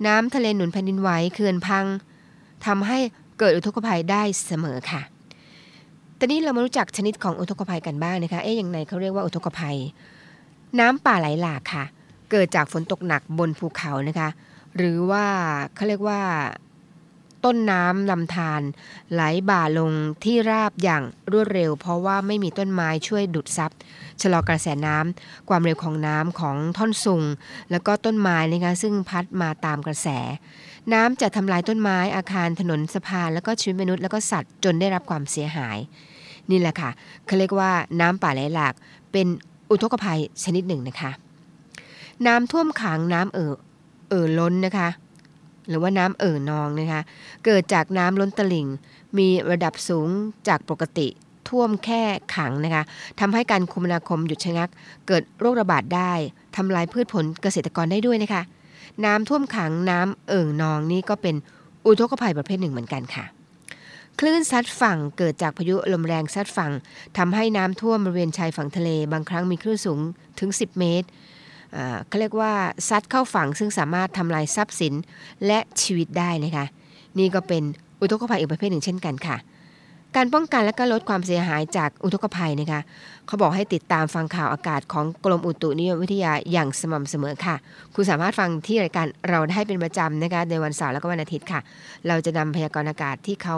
น้ำทะเลหนุนแผ่นดินไหวเขื่อนพังทำให้เกิดอุทกภัยได้เสมอค่ะ ตอนนี้เรามารู้จักชนิดของอุทกภัยกันบ้างนะคะ เอ๊ะอย่างไรเขาเรียกว่าอุทกภัย น้ำป่าไหลหลากค่ะ เกิดจากฝนตกหนักบนภูเขานะคะ หรือว่าเขาเรียกว่า ต้นน้ำลำธารไหลบ่าลงที่ราบอย่างรวดเร็ว เพราะว่าไม่มีต้นไม้ช่วยดูดซับชะลอกระแสน้ำความเร็วของน้ำของท่อนสูงแล้วก็ต้นไม้นะคะซึ่งพัดมาตามกระแส น้ำจะทำลายต้นไม้อาคารถนนสะพานแล้วก็ชีวิตมนุษย์แล้วก็สัตว์จนได้รับความเสียหาย นี่แหละค่ะเขาเรียกว่าน้ำป่าไหลหลากเป็น อุทกภัยชนิดหนึ่งนะคะ น้ำท่วมขังน้ำเอ่อเอ่อล้นนะคะ หรือว่าน้ำเอ่อนองนะคะ เกิดจากน้ำล้นตลิ่ง มีระดับสูงจากปกติท่วมแค่ขังนะคะทำให้การคมนาคมหยุดชะงัก เกิดโรคระบาดได้ทำลายพืชผลเกษตรกรได้ด้วยนะคะ น้ำท่วมขังน้ำเอ่งนองนี่ก็เป็นอุทกภัยประเภทหนึ่งเหมือนกันค่ะ คลื่นซัดฝั่งเกิดจากพายุลมแรงซัดฝั่งทำให้น้ำท่วมบริเวณชายฝั่งทะเล บางครั้งมีคลื่นสูงถึง 10 เมตรเขาเรียกว่าซัดเข้าฝั่งซึ่งสามารถทำลายทรัพย์สินและชีวิตได้นะคะ นี่ก็เป็นอุทกภัยอีกประเภทหนึ่งเช่นกันค่ะ การป้องกันและก็ลดความเสียหายจากอุทกภัยนะคะเขาบอกให้ติดตามฟังข่าวอากาศของกรมอุตุนิยมวิทยาอย่างสม่ำเสมอค่ะ คุณสามารถฟังที่รายการเราได้เป็นประจำนะคะในวันเสาร์และก็วันอาทิตย์ค่ะ เราจะนำพยากรณ์อากาศที่เขา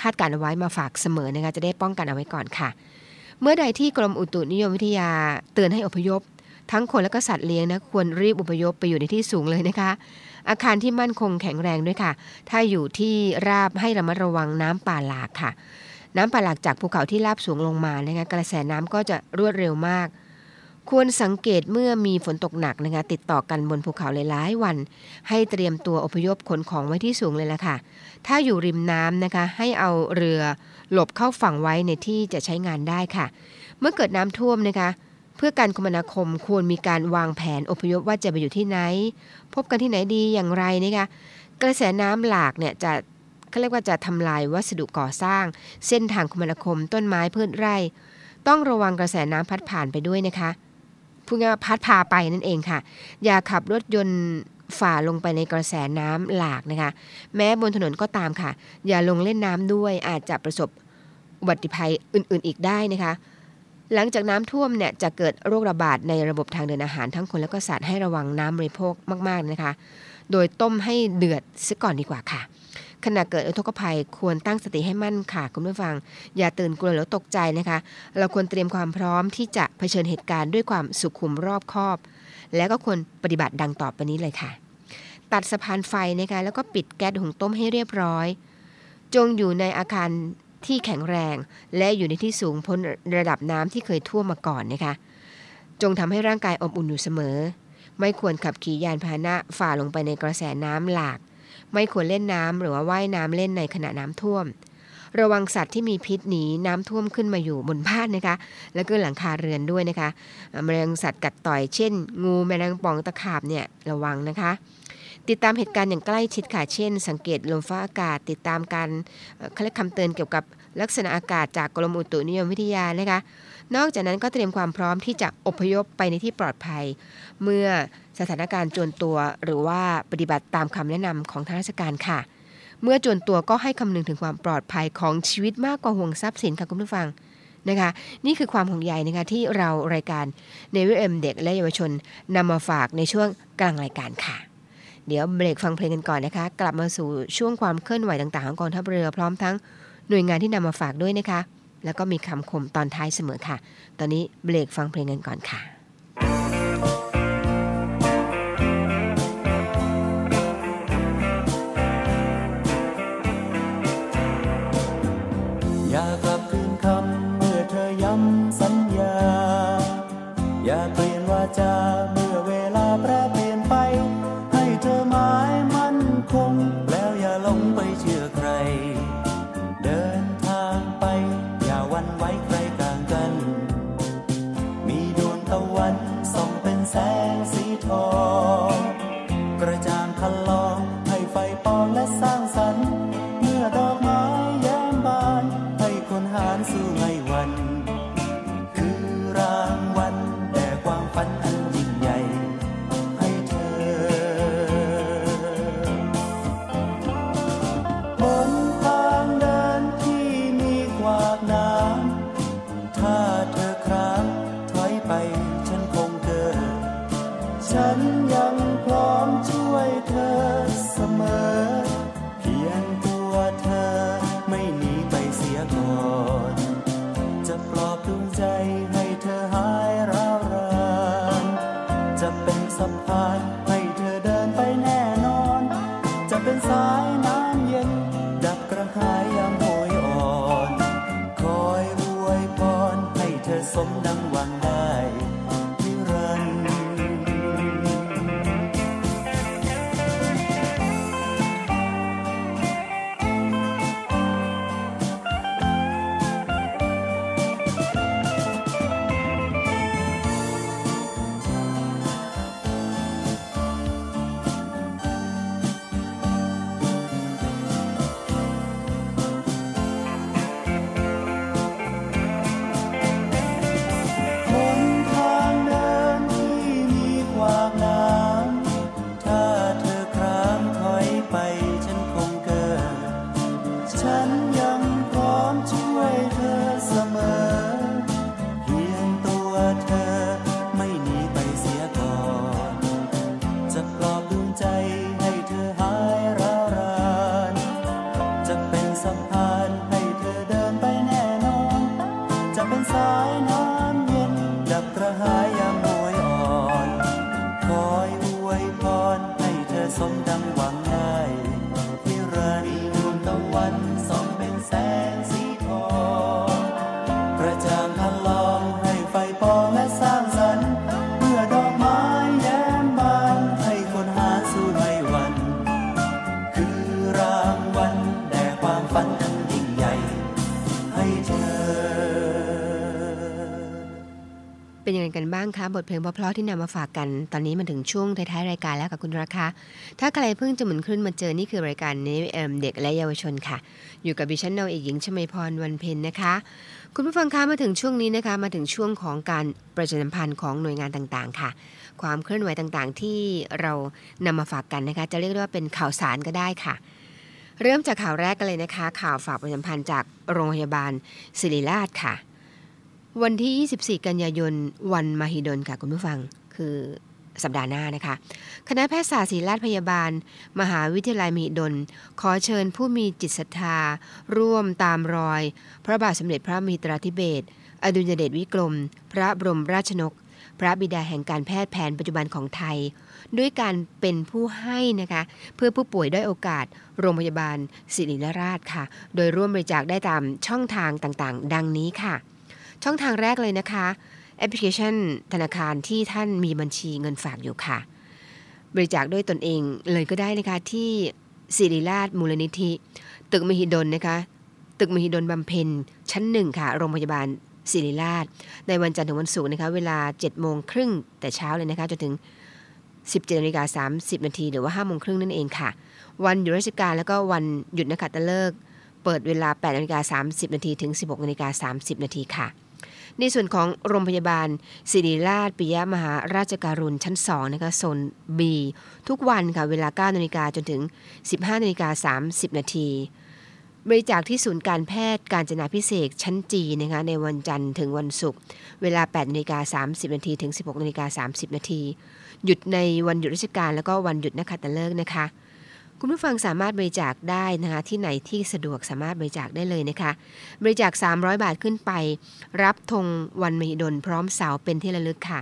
คาดการณ์เอาไว้มาฝากเสมอนะคะจะได้ป้องกันเอาไว้ก่อนค่ะ เมื่อใดที่กรมอุตุนิยมวิทยาเตือนให้อพยพ ทั้งคนและก็สัตว์เลี้ยงนะควรรีบอพยพไปอยู่ในที่สูงเลยนะคะอาคารที่มั่นคงแข็งแรงด้วยค่ะ ถ้าอยู่ที่ราบให้ระมัดระวังน้ำป่าหลากค่ะ น้ำป่าหลากจากภูเขาที่ราบสูงลงมานะคะกระแสน้ำก็จะรวดเร็วมาก ควรสังเกตเมื่อมีฝนตกหนักนะคะติดต่อกันบนภูเขาหลายๆวัน ให้เตรียมตัวอพยพขนของไว้ที่สูงเลยล่ะค่ะ ถ้าอยู่ริมน้ำนะคะ ให้เอาเรือหลบเข้าฝั่งไว้ในที่จะใช้งานได้ค่ะ เมื่อเกิดน้ำท่วมนะคะเพื่อการคมนาคมควรมีการวางแผนอพยพว่าจะไปอยู่ที่ไหน พบกันที่ไหนดีอย่างไรนะคะกระแสน้ำหลากเนี่ยจะ เขาเรียกว่าจะทำลายวัสดุก่อสร้าง เส้นทางคมนาคมต้นไม้พืชไร่ ต้องระวังกระแสน้ำพัดผ่านไปด้วยนะคะพูดง่ายๆว่าพัดพาไปนั่นเองค่ะ อย่าขับรถยนต์ฝ่าลงไปในกระแสน้ำหลากนะคะ แม้บนถนนก็ตามค่ะ อย่าลงเล่นน้ำด้วยอาจจะประสบอุบัติภัยอื่นๆ อีกได้นะคะ หลังจากน้ำท่วมเนี่ยจะเกิดโรคระบาดในระบบทางเดินอาหารทั้งคนและก็สัตว์ให้ระวังน้ำบริโภคมากๆนะคะ โดยต้มให้เดือดซะก่อนดีกว่าค่ะ ขณะเกิดอุทกภัยควรตั้งสติให้มั่นค่ะคุณผู้ฟัง อย่าตื่นกลัวหรือตกใจนะคะ เราควรเตรียมความพร้อมที่จะเผชิญเหตุการณ์ด้วยความสุขุมรอบคอบ และก็ควรปฏิบัติดังต่อไปนี้เลยค่ะ ตัดสะพานไฟนะคะแล้วก็ปิดแก๊สหุงต้มให้เรียบร้อย จงอยู่ในอาคารที่แข็งแรง และอยู่ในที่สูงพ้นระดับน้ำที่เคยท่วมมาก่อนนะคะ จงทำให้ร่างกายอบอุ่นอยู่เสมอ ไม่ควรขับขี่ยานพาหนะฝ่าลงไปในกระแสน้ำหลาก ไม่ควรเล่นน้ำหรือว่าว่ายน้ำเล่นในขณะน้ำท่วม ระวังสัตว์ที่มีพิษหนีน้ำท่วมขึ้นมาอยู่บนบ้านนะคะ แล้วก็หลังคาเรือนด้วยนะคะแมลงสัตว์กัดต่อยเช่น งูแมลงป่องตะขาบเนี่ยระวังนะคะติดตามเหตุการณ์อย่างใกล้ชิดค่ะ เช่น สังเกตลมฟ้าอากาศ ติดตามการเอ่อเขาเรียกคำเตือนเกี่ยวกับลักษณะอากาศจากกรมอุตุนิยมวิทยานะคะ นอกจากนั้นก็เตรียมความพร้อมที่จะอพยพไปในที่ปลอดภัย เมื่อสถานการณ์จวนตัวหรือว่าปฏิบัติตามคำแนะนำของทางราชการค่ะ เมื่อจวนตัวก็ให้คำนึงถึงความปลอดภัยของชีวิตมากกว่าห่วงทรัพย์สินค่ะคุณผู้ฟังนะคะนี่คือความห่วงใยนะคะที่เรารายการในวิเอ็มเด็กและเยาวชนนำมาฝากในช่วงกลางรายการค่ะ เดี๋ยวเบรกฟังเพลงกันก่อนนะคะ กลับมาสู่ช่วงความเคลื่อนไหวต่างๆของกองทัพเรือพร้อมทั้งหน่วยงานที่นำมาฝากด้วยนะคะ แล้วก็มีคำคมตอนท้ายเสมอค่ะ ตอนนี้เบรกฟังเพลงกันก่อนค่ะ เป็นยังไงกันบ้างคะ บทเพลงเพราะๆที่นำมาฝากกัน ตอนนี้มาถึงช่วงท้ายๆรายการแล้วค่ะคุณราคาถ้าใครเพิ่งจะหมุนขึ้นมาเจอนี่คือรายการเนวิเอมเด็กและเยาวชนค่ะ อยู่กับดิฉันนาวเอกหญิงชมพรวันเพ็ญนะคะ คุณผู้ฟังคะมาถึงช่วงนี้นะคะ มาถึงช่วงของการประชาสัมพันธ์ของหน่วยงานต่างๆ ค่ะ ความเคลื่อนไหวต่างๆ ที่เรานำมาฝากกันนะคะ จะเรียกได้ว่าเป็นข่าวสารก็ได้ค่ะเริ่มจากข่าวแรกกันเลยนะคะ ข่าวฝากประชาสัมพันธ์จากโรงพยาบาลศิริราชค่ะ วันที่ 24 กันยายน วันมหิดลค่ะคุณผู้ฟัง คือสัปดาห์หน้านะคะ คณะแพทยศาสตร์ศิริราชพยาบาล มหาวิทยาลัยมหิดล ขอเชิญผู้มีจิตศรัทธา ร่วมตามรอย พระบาทสมเด็จพระมิตราธิเบศอดุลยเดชวิกรม พระบรมราชนก พระบิดาแห่งการแพทย์แผนปัจจุบันของไทย ด้วยการเป็นผู้ให้นะคะ เพื่อผู้ป่วยด้อยโอกาส โรงพยาบาลศิริราชค่ะ โดยร่วมบริจาคได้ตามช่องทางต่างๆ ดังนี้ค่ะ ช่องทางแรกเลยนะคะแอปพลิเคชันธนาคารที่ท่านมีบัญชีเงินฝากอยู่ค่ะ บริจาคด้วยตนเองเลยก็ได้นะคะที่ศิริราชมูลนิธิ ตึกมหิดลนะคะ ตึกมหิดลบำเพ็ญชั้นหนึ่งค่ะ โรงพยาบาลศิริราช ในวันจันทร์ถึงวันศุกร์นะคะ เวลา7โมงครึ่งแต่เช้าเลยนะคะจนถึง 17นาฬิกา30นาทีหรือว่า5โมงครึ่งนั่นเองค่ะ วันหยุดราชการแล้วก็วันหยุดนักขัตฤกษ์เปิดเวลา8นาฬิกา30นาทีถึง 16นาฬิกา30นาทีค่ะ ในส่วนของโรงพยาบาลศิริราชปิยมหาราชการุณชั้น2นะคะโซน B ทุกวันค่ะเวลา9นาฬิกาจนถึง 15นาฬิกา30 นาทีบริจาคที่ศูนย์การแพทย์การจนาพิเศษชั้นจีนะคะในวันจันทร์ถึงวันศุกร์เวลา8นาฬิกา30นาทีถึง 16นาฬิกา30 นาทีหยุดในวันหยุดราชการแล้วก็วันหยุดนักขัตฤกษ์นะคะ คุณผู้ฟังสามารถบริจาคได้นะคะที่ไหนที่สะดวกสามารถบริจาคได้เลยนะคะ บริจาค 300 บาทขึ้นไป รับธงวันมหิดลพร้อมเสาเป็นที่ระลึกค่ะ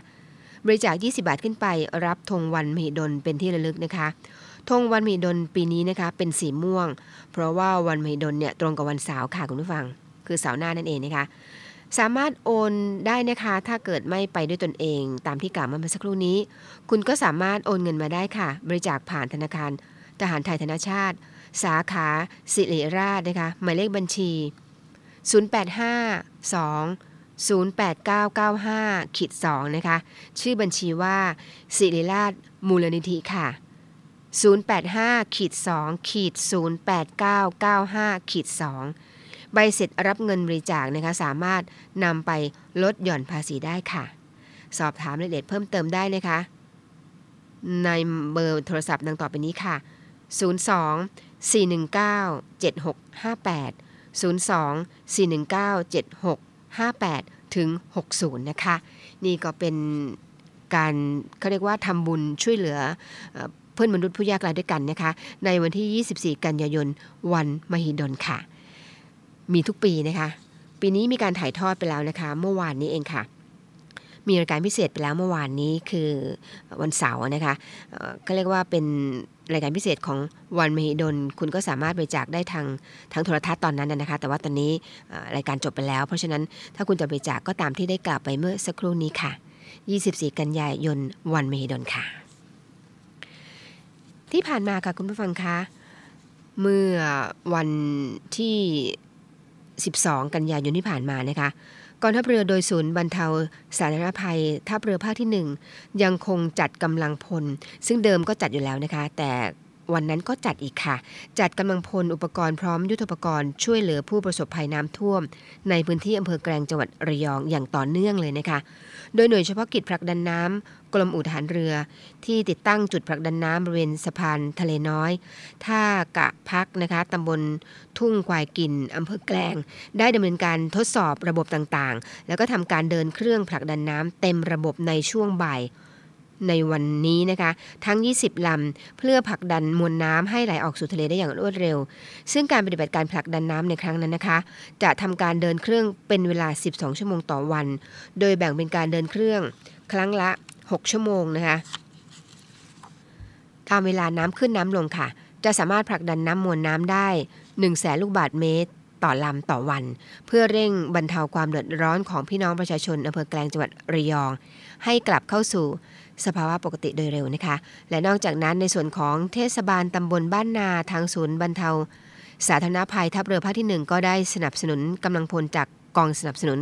บริจาค 20 บาทขึ้นไป รับธงวันมหิดลเป็นที่ระลึกนะคะธงวันมหิดลปีนี้นะคะเป็นสีม่วง เพราะว่าวันมหิดลเนี่ยตรงกับวันเสาร์ค่ะคุณผู้ฟัง คือเสาร์หน้านั่นเองนะคะสามารถโอนได้นะคะ ถ้าเกิดไม่ไปด้วยตนเอง ตามที่กล่าวมาเมื่อสักครู่นี้ คุณก็สามารถโอนเงินมาได้ค่ะ บริจาคผ่านธนาคาร ทหารไทยธนชาติ สาขาสิริราชนะคะหมายเลขบัญชี 085 2 08995ขีด2นะคะ ชื่อบัญชีว่าสิริราชมูลนิธิค่ะ 085ขีด2ขีด08995ขีด2ใบเสร็จรับเงินบริจาคนะคะ สามารถนำไปลดหย่อนภาษีได้ค่ะ สอบถามรายละเอียดเพิ่มเติมได้นะคะ ในเบอร์โทรศัพท์ดังต่อไปนี้ค่ะ 02 419 7658 02 419 7658 ถึง 60 นะคะ นี่ก็เป็นการเขาเรียกว่าทำบุญช่วยเหลือเพื่อนมนุษย์ผู้ยากไร้ด้วยกันนะคะ ในวันที่ 24 กันยายน วันมหิดลค่ะ มีทุกปีนะคะ ปีนี้มีการถ่ายทอดไปแล้วนะคะ เมื่อวานนี้เองค่ะ มีรายการพิเศษไปแล้วเมื่อวานนี้คือวันเสาร์นะคะก็เรียกว่าเป็น รายการพิเศษของวันมหิดล คุณก็สามารถบริจาคได้ทางทางโทรทัศน์ตอนนั้นนะคะ แต่ว่าตอนนี้รายการจบไปแล้ว เพราะฉะนั้นถ้าคุณจะบริจาคก็ตามที่ได้กล่าวไปเมื่อสักครู่นี้ค่ะ 24 กันยายนวันมหิดลค่ะ ที่ผ่านมาค่ะคุณผู้ฟังคะเมื่อวันที่ 12 กันยายนที่ผ่านมานะคะ กองทัพเรือโดยศูนย์บรรเทาสาธารณภัยทัพเรือภาคที่ 1 ยังคงจัดกำลังพล ซึ่งเดิมก็จัดอยู่แล้วนะคะ แต่วันนั้นก็จัดอีกค่ะ จัดกำลังพลอุปกรณ์พร้อมยุทธปกรณ์ช่วยเหลือผู้ประสบภัยน้ำท่วม ในพื้นที่อำเภอแกลงจังหวัดระยองอย่างต่อเนื่องเลยนะคะ โดยหน่วยเฉพาะกิจผลักดันน้ำ กรมอู่ทหารเรือ ที่ติดตั้งจุดผลักดันน้ำบริเวณสะพานทะเลน้อย ท่ากะพักนะคะตำบลทุ่งควายกินอำเภอแกลง ได้ดำเนินการทดสอบระบบต่างๆ แล้วก็ทำการเดินเครื่องผลักดันน้ำเต็มระบบในช่วงบ่ายในวันนี้นะคะทั้ง 20 ลำ เพื่อผลักดันมวลน้ำให้ไหลออกสู่ทะเลได้อย่างรวดเร็ว ซึ่งการปฏิบัติการผลักดันน้ำในครั้งนั้นนะคะ จะทำการเดินเครื่องเป็นเวลา 12 ชั่วโมงต่อวัน โดยแบ่งเป็นการเดินเครื่อง ครั้งละ 6 ชั่วโมงนะคะตามเวลาน้ำขึ้นน้ำลงค่ะ จะสามารถผลักดันน้ำมวลน้ำได้1แสนลูกบาศก์เมตรต่อลำต่อวัน เพื่อเร่งบรรเทาความเดือดร้อนของพี่น้องประชาชนอำเภอแกลงจังหวัดระยอง ให้กลับเข้าสู่สภาวะปกติโดยเร็วนะคะ และนอกจากนั้นในส่วนของเทศบาลตำบลบ้านนาทางศูนย์บรรเทา สาธารณภัยทัพเรือภาคที่ 1 ก็ได้สนับสนุนกำลังพลจากกองสนับสนุน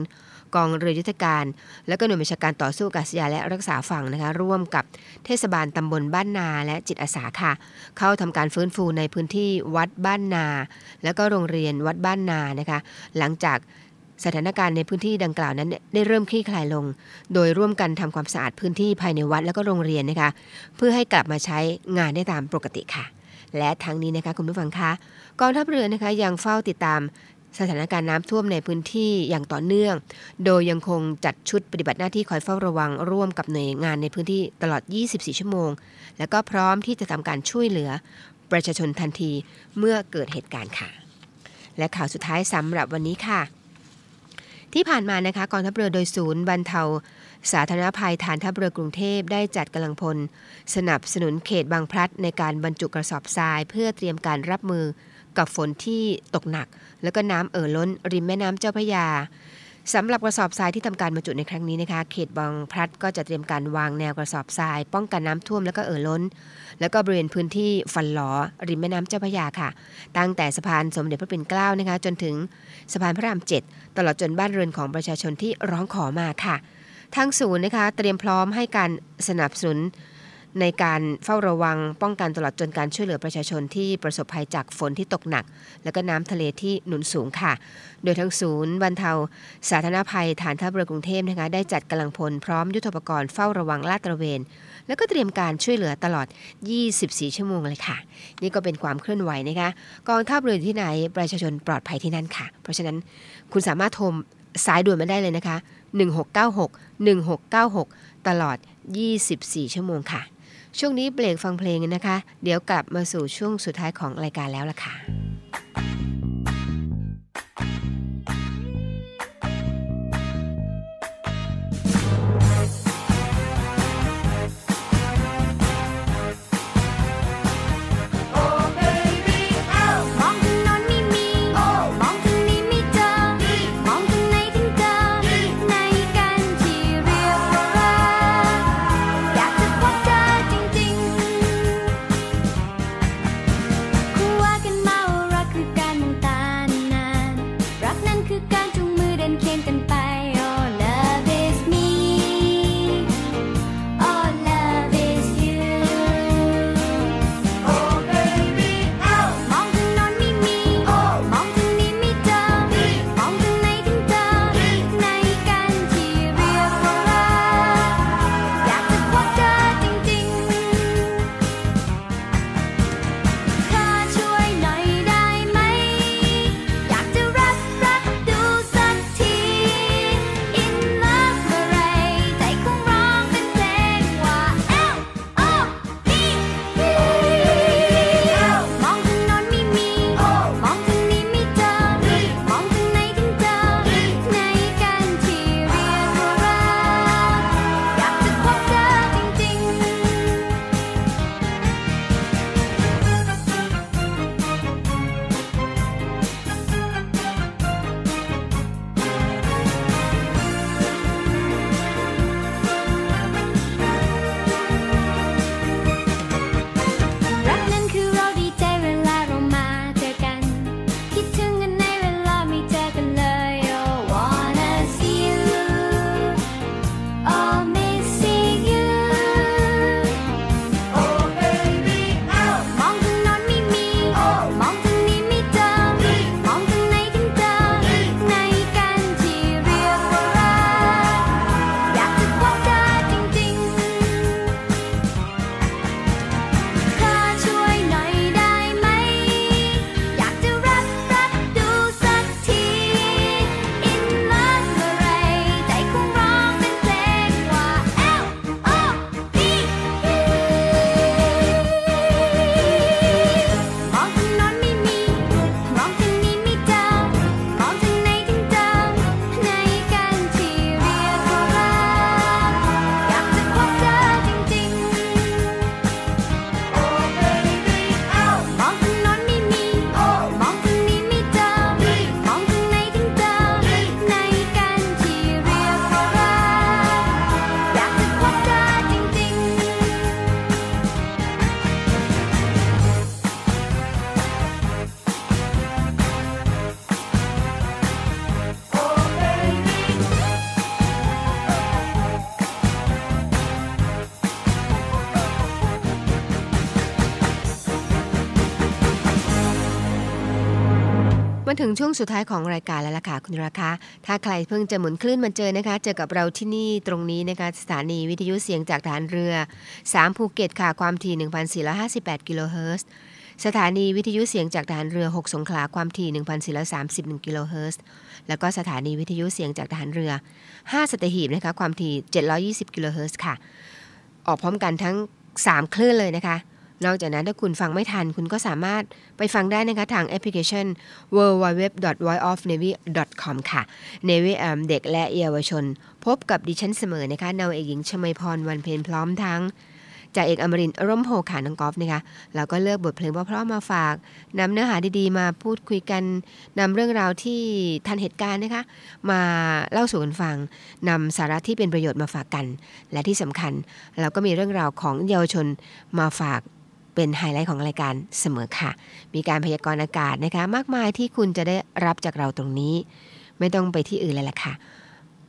กองเรือยุทธการ และก็หน่วยบัญชาการต่อสู้อากาศยานและรักษาฝั่งนะคะร่วมกับเทศบาลตำบลบ้านนาและจิตอาสาค่ะ เข้าทำการฟื้นฟูในพื้นที่วัดบ้านนา แล้วก็โรงเรียนวัดบ้านนานะคะ หลังจากสถานการณ์ในพื้นที่ดังกล่าวนั้นได้เริ่มคลี่คลายลง โดยร่วมกันทำความสะอาดพื้นที่ภายในวัดแล้วก็โรงเรียนนะคะ เพื่อให้กลับมาใช้งานได้ตามปกติค่ะและทั้งนี้นะคะคุณผู้ฟังคะกองทัพเรือนะคะยังเฝ้าติดตาม สถานการณ์น้ำท่วมในพื้นที่อย่างต่อเนื่อง โดยยังคงจัดชุดปฏิบัติหน้าที่คอยเฝ้าระวังร่วมกับหน่วยงานในพื้นที่ตลอด 24 ชั่วโมง แล้วก็พร้อมที่จะทำการช่วยเหลือ ประชาชนทันทีเมื่อเกิดเหตุการณ์ค่ะ และข่าวสุดท้ายสำหรับวันนี้ค่ะ ที่ผ่านมานะคะกองทัพเรือโดยศูนย์บรรเทา สาธารณภัยฐานทัพเรือกรุงเทพได้จัดกำลังพล สนับสนุนเขตบางพลัดในการบรรจุกระสอบทราย เพื่อเตรียมการรับมือ กับฝนที่ตกหนัก แล้วก็น้ำเอ่อล้น ริมแม่น้ำเจ้าพระยาสำหรับกระสอบทรายที่ทำการบรรจุในครั้งนี้นะคะ เขตบางพลัดก็จะเตรียมการวางแนวกระสอบทราย ป้องกันน้ำท่วมแล้วก็เอ่อล้น แล้วก็บริเวณพื้นที่ฟันหลอริมแม่น้ำเจ้าพระยาค่ะ ตั้งแต่สะพานสมเด็จพระปิ่นเกล้านะคะ จนถึงสะพานพระรามเจ็ดตลอดจนบ้านเรือนของประชาชนที่ร้องขอมาค่ะ ทางศูนย์นะคะ เตรียมพร้อมให้การสนับสนุน ในการเฝ้าระวังป้องกันตลอดจนการช่วยเหลือประชาชนที่ประสบภัยจากฝนที่ตกหนัก แล้วก็น้ำทะเลที่หนุนสูงค่ะ โดยทั้งศูนย์บรรเทา สาธารณภัยฐานทัพเรือกรุงเทพนะคะได้จัดกำลังพลพร้อมยุทธปกรณ์เฝ้าระวังลาดตระเวน แล้วก็เตรียมการช่วยเหลือตลอด 24 ชั่วโมงเลยค่ะ นี่ก็เป็นความเคลื่อนไหวนะคะกองทัพเรืออยู่ที่ไหนประชาชนปลอดภัยที่นั่นค่ะ เพราะฉะนั้นคุณสามารถโทรสายด่วนมาได้เลยนะคะ 1696 1696 ตลอด 24 ชั่วโมงค่ะ ช่วงนี้เบรกฟังเพลงนนะคะ เดี๋ยวกลับมาสู่ช่วงสุดท้ายของรายการแล้วล่ะค่ะ มาถึงช่วงสุดท้ายของรายการแล้วล่ะค่ะคุณราคาถ้าใครเพิ่งจะหมุนคลื่นมาเจอนะคะ เจอกับเราที่นี่ตรงนี้นะคะสถานีวิทยุเสียงจากทหารเรือ 3 ภูเก็ตค่ะความถี่ 1,458 กิโลเฮิรตซ์สถานีวิทยุเสียงจากฐารเรือ 6 สงขลาความถี่ 1,431 กิโลเฮิรตซ์แล้วก็สถานีวิทยุเสียงจากทหารเรือ 5 สัตหีบนะคะความถี่ 720 กิโลเฮิรตซ์ค่ะ ออกพร้อมกันทั้ง 3 คลื่นเลยนะคะ นอกจากนั้นถ้าคุณฟังไม่ทัน คุณก็สามารถไปฟังได้นะคะทางแอปพลิเคชัน w w w v o i o f n a v y c o m ค่ะ Navy เด็กและเยาวชน พบกับดิฉันเสมอนะคะนาวเอกหญิงชมยพรวันเพ็ญพร้อมทั้งจ่าเอกอมรินร์ร่มโพขาน้องกอล์ฟนะคะเราก็เลือกบทเพลงเพราะๆมาฝากนำเนื้อหาดีๆ มาพูดคุยกันนำเรื่องราวที่ทันเหตุการณ์นะคะมาเล่าสู่กันฟังนำสาระที่เป็นประโยชน์มาฝากกัน และที่สำคัญเราก็มีเรื่องราวของเยาวชนมาฝาก เป็นไฮไลท์ของรายการเสมอค่ะ มีการพยากรณ์อากาศนะคะ มากมายที่คุณจะได้รับจากเราตรงนี้ ไม่ต้องไปที่อื่นเลยล่ะค่ะ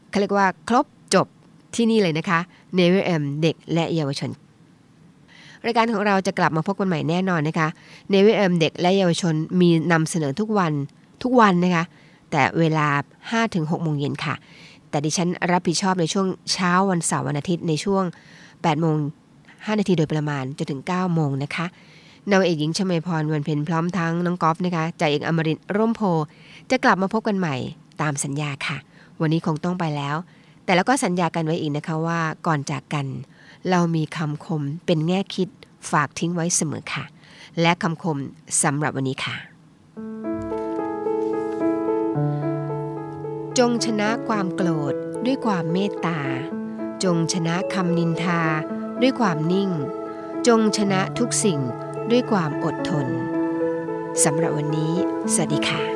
เขาเรียกว่าครบจบที่นี่เลยนะคะ n e v e r M เด็กและเยาวชน รายการของเราจะกลับมาพบกันใหม่แน่นอนนะคะ n e v e r M เด็กและเยาวชนมีนำเสนอทุกวันทุกวันนะคะ แต่เวลา 5-6โมงเย็นค่ะ แต่ดิฉันรับผิดชอบในช่วงเช้าวันเสาร์วันอาทิตย์ในช่วง8โมง 5 นาทีโดยประมาณจนถึง 9 โมงนะคะนาวเอกหญิงชมยพรวันเพ็ญพร้อมทั้งน้องกอล์ฟนะคะจ่าเอกอมรินร์ร่มโพ จะกลับมาพบกันใหม่ตามสัญญาค่ะ วันนี้คงต้องไปแล้ว แต่แล้วก็สัญญากันไว้อีกนะคะว่าก่อนจากกัน เรามีคำคมเป็นแง่คิดฝากทิ้งไว้เสมอค่ะ และคำคมสำหรับวันนี้ค่ะ จงชนะความโกรธด้วยความเมตตา จงชนะคำนินทา ด้วยความนิ่ง จงชนะทุกสิ่งด้วยความอดทนสำหรับวันนี้ สวัสดีค่ะ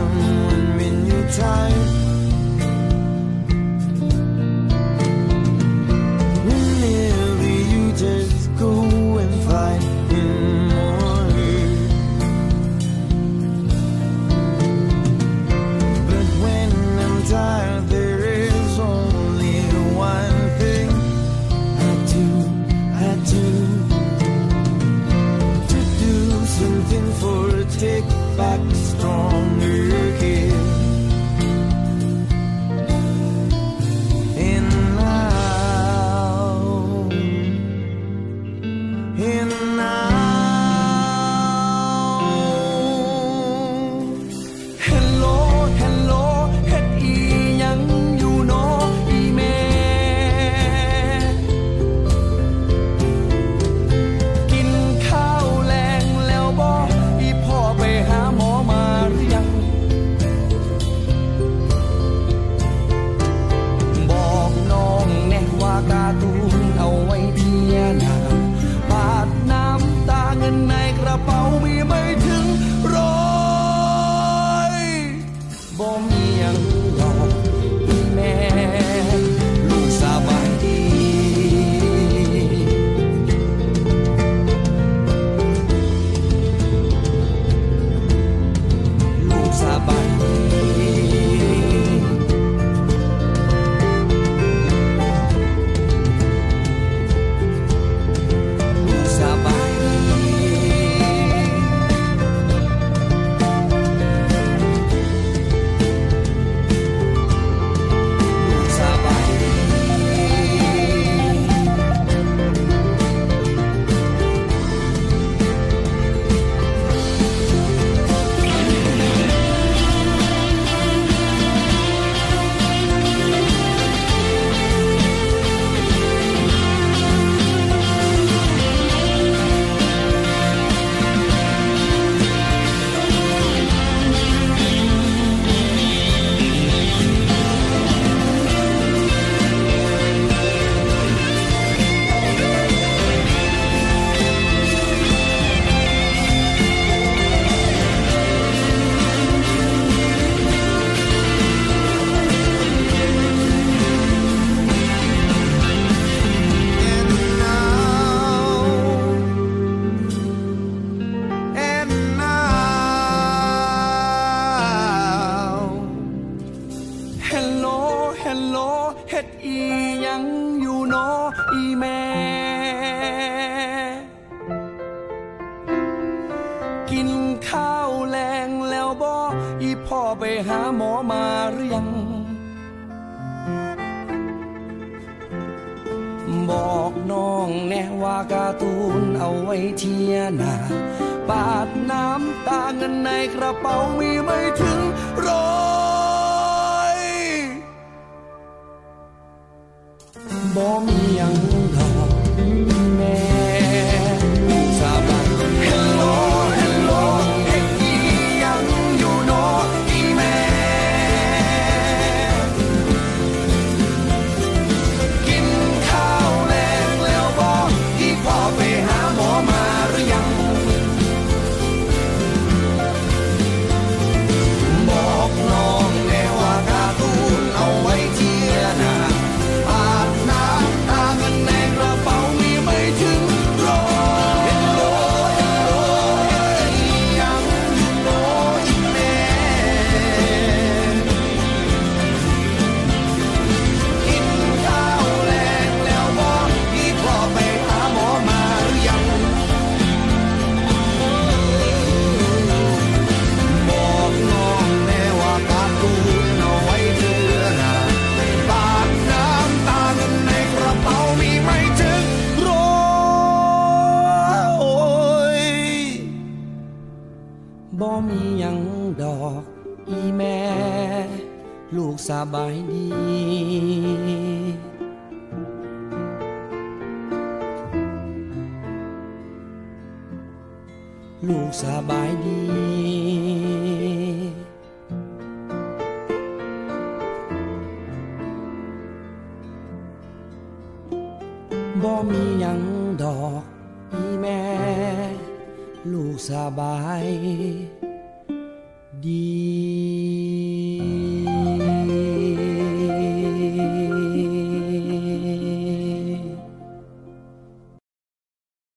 When we your time.